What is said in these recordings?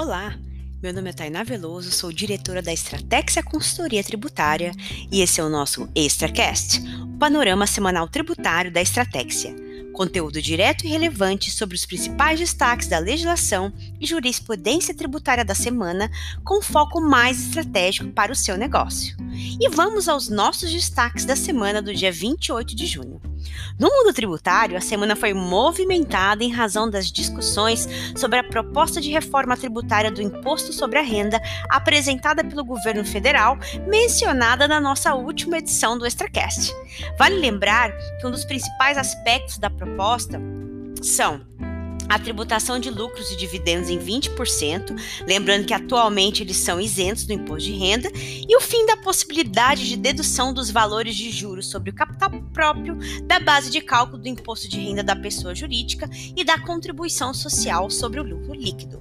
Olá, meu nome é Tainá Veloso, sou diretora da Estratégia Consultoria Tributária e esse é o nosso ExtraCast, o panorama semanal tributário da Estratégia. Conteúdo direto e relevante sobre os principais destaques da legislação e jurisprudência tributária da semana, com foco mais estratégico para o seu negócio. E vamos aos nossos destaques da semana do dia 28 de junho. No mundo tributário, a semana foi movimentada em razão das discussões sobre a proposta de reforma tributária do Imposto sobre a Renda apresentada pelo governo federal, mencionada na nossa última edição do Extracast. Vale lembrar que um dos principais aspectos da proposta são a tributação de lucros e dividendos em 20%, lembrando que atualmente eles são isentos do imposto de renda, e o fim da possibilidade de dedução dos valores de juros sobre o capital próprio, da base de cálculo do imposto de renda da pessoa jurídica e da contribuição social sobre o lucro líquido.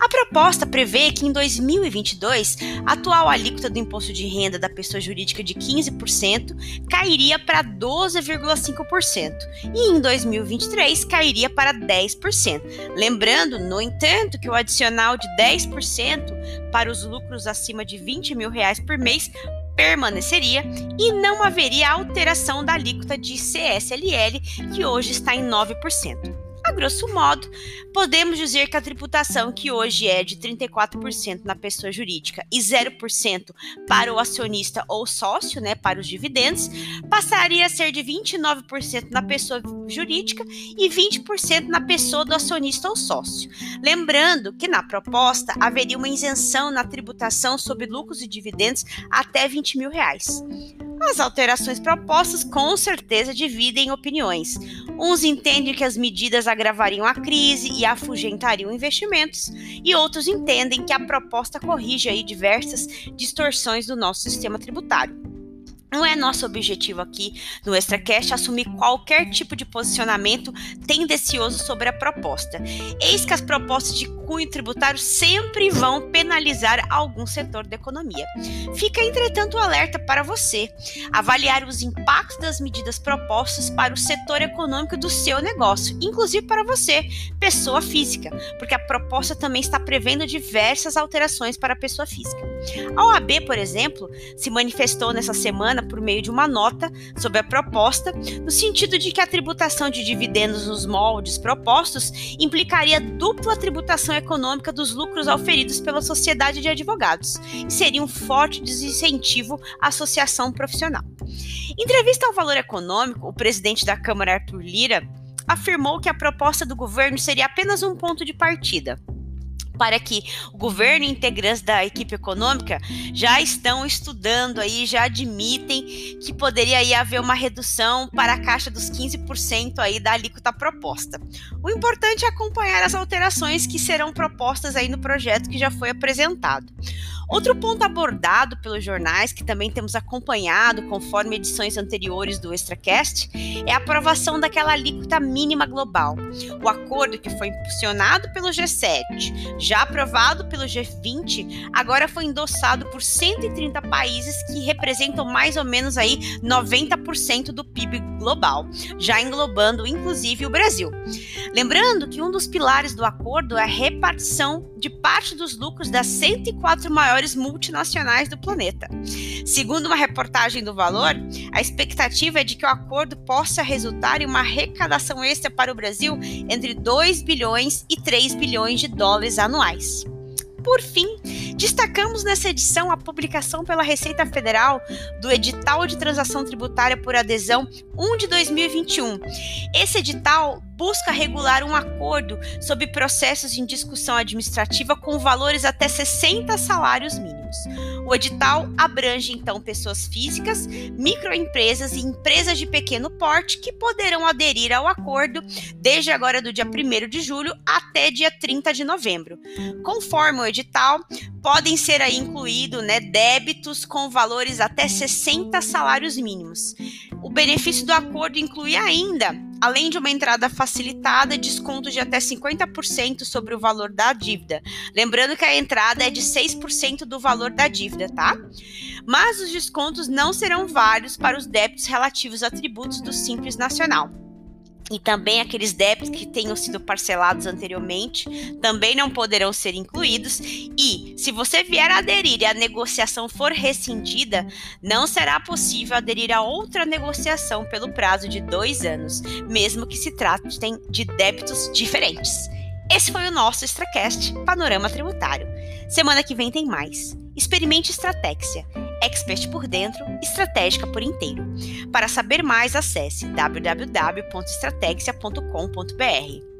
A proposta prevê que em 2022, a atual alíquota do imposto de renda da pessoa jurídica de 15% cairia para 12,5% e em 2023 cairia para 10%. Lembrando, no entanto, que o adicional de 10% para os lucros acima de 20 mil reais por mês permaneceria e não haveria alteração da alíquota de CSLL, que hoje está em 9%. A grosso modo, podemos dizer que a tributação, que hoje é de 34% na pessoa jurídica e 0% para o acionista ou sócio, né, para os dividendos, passaria a ser de 29% na pessoa jurídica e 20% na pessoa do acionista ou sócio. Lembrando que na proposta haveria uma isenção na tributação sobre lucros e dividendos até 20 mil reais. As alterações propostas com certeza dividem opiniões. Uns entendem que as medidas agravariam a crise e afugentariam investimentos, e outros entendem que a proposta corrige aí diversas distorções do nosso sistema tributário. Não é nosso objetivo aqui no ExtraCast assumir qualquer tipo de posicionamento tendencioso sobre a proposta. Eis que as propostas de cunho tributário sempre vão penalizar algum setor da economia. Fica, entretanto, o alerta para você avaliar os impactos das medidas propostas para o setor econômico do seu negócio, inclusive para você, pessoa física, porque a proposta também está prevendo diversas alterações para a pessoa física. A OAB, por exemplo, se manifestou nessa semana por meio de uma nota sobre a proposta, no sentido de que a tributação de dividendos nos moldes propostos implicaria dupla tributação econômica dos lucros auferidos pela sociedade de advogados e seria um forte desincentivo à associação profissional. Em entrevista ao Valor Econômico, o presidente da Câmara, Arthur Lira, afirmou que a proposta do governo seria apenas um ponto de partida para que o governo e integrantes da equipe econômica já estão estudando aí, já admitem que poderia aí haver uma redução para a caixa dos 15% aí da alíquota proposta. O importante é acompanhar as alterações que serão propostas aí no projeto que já foi apresentado. Outro ponto abordado pelos jornais, que também temos acompanhado conforme edições anteriores do Extracast, é a aprovação daquela alíquota mínima global. O acordo que foi impulsionado pelo G7, já aprovado pelo G20, agora foi endossado por 130 países que representam mais ou menos aí 90% do PIB global, já englobando inclusive o Brasil. Lembrando que um dos pilares do acordo é a repartição de parte dos lucros das 104 maiores multinacionais do planeta. Segundo uma reportagem do Valor, a expectativa é de que o acordo possa resultar em uma arrecadação extra para o Brasil entre 2 bilhões e 3 bilhões de dólares anuais. Por fim, destacamos nessa edição a publicação pela Receita Federal do Edital de Transação Tributária por Adesão 1 de 2021. Esse edital busca regular um acordo sobre processos em discussão administrativa com valores até 60 salários mínimos. O edital abrange então pessoas físicas, microempresas e empresas de pequeno porte que poderão aderir ao acordo desde agora do dia 1 de julho até dia 30 de novembro. Conforme o edital, podem ser aí incluídos né, débitos com valores até 60 salários mínimos. O benefício do acordo inclui ainda além de uma entrada facilitada, desconto de até 50% sobre o valor da dívida. Lembrando que a entrada é de 6% do valor da dívida, tá? Mas os descontos não serão válidos para os débitos relativos a tributos do Simples Nacional. E também aqueles débitos que tenham sido parcelados anteriormente também não poderão ser incluídos. E se você vier a aderir e a negociação for rescindida, não será possível aderir a outra negociação pelo prazo de dois anos, mesmo que se tratem de débitos diferentes. Esse foi o nosso Extracast Panorama Tributário. Semana que vem tem mais. Experimente Estratégia expert por dentro, estratégica por inteiro. Para saber mais, acesse www.estrategia.com.br.